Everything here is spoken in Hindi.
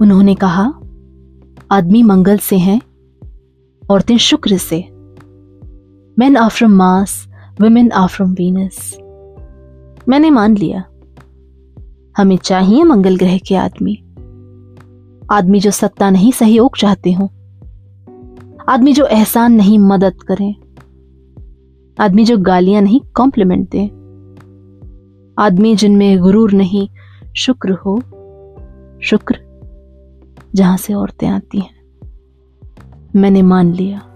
उन्होंने कहा, आदमी मंगल से हैं, औरतें शुक्र से। Men are from Mars women are from Venus मैंने मान लिया, हमें चाहिए मंगल ग्रह के आदमी। आदमी जो सत्ता नहीं, सहयोग चाहते हो। आदमी जो एहसान नहीं, मदद करें। आदमी जो गालियाँ नहीं कॉम्प्लीमेंट दें। आदमी जिनमें गुरूर नहीं, शुक्र हो, शुक्र जहाँ से औरतें आती हैं। मैंने मान लिया।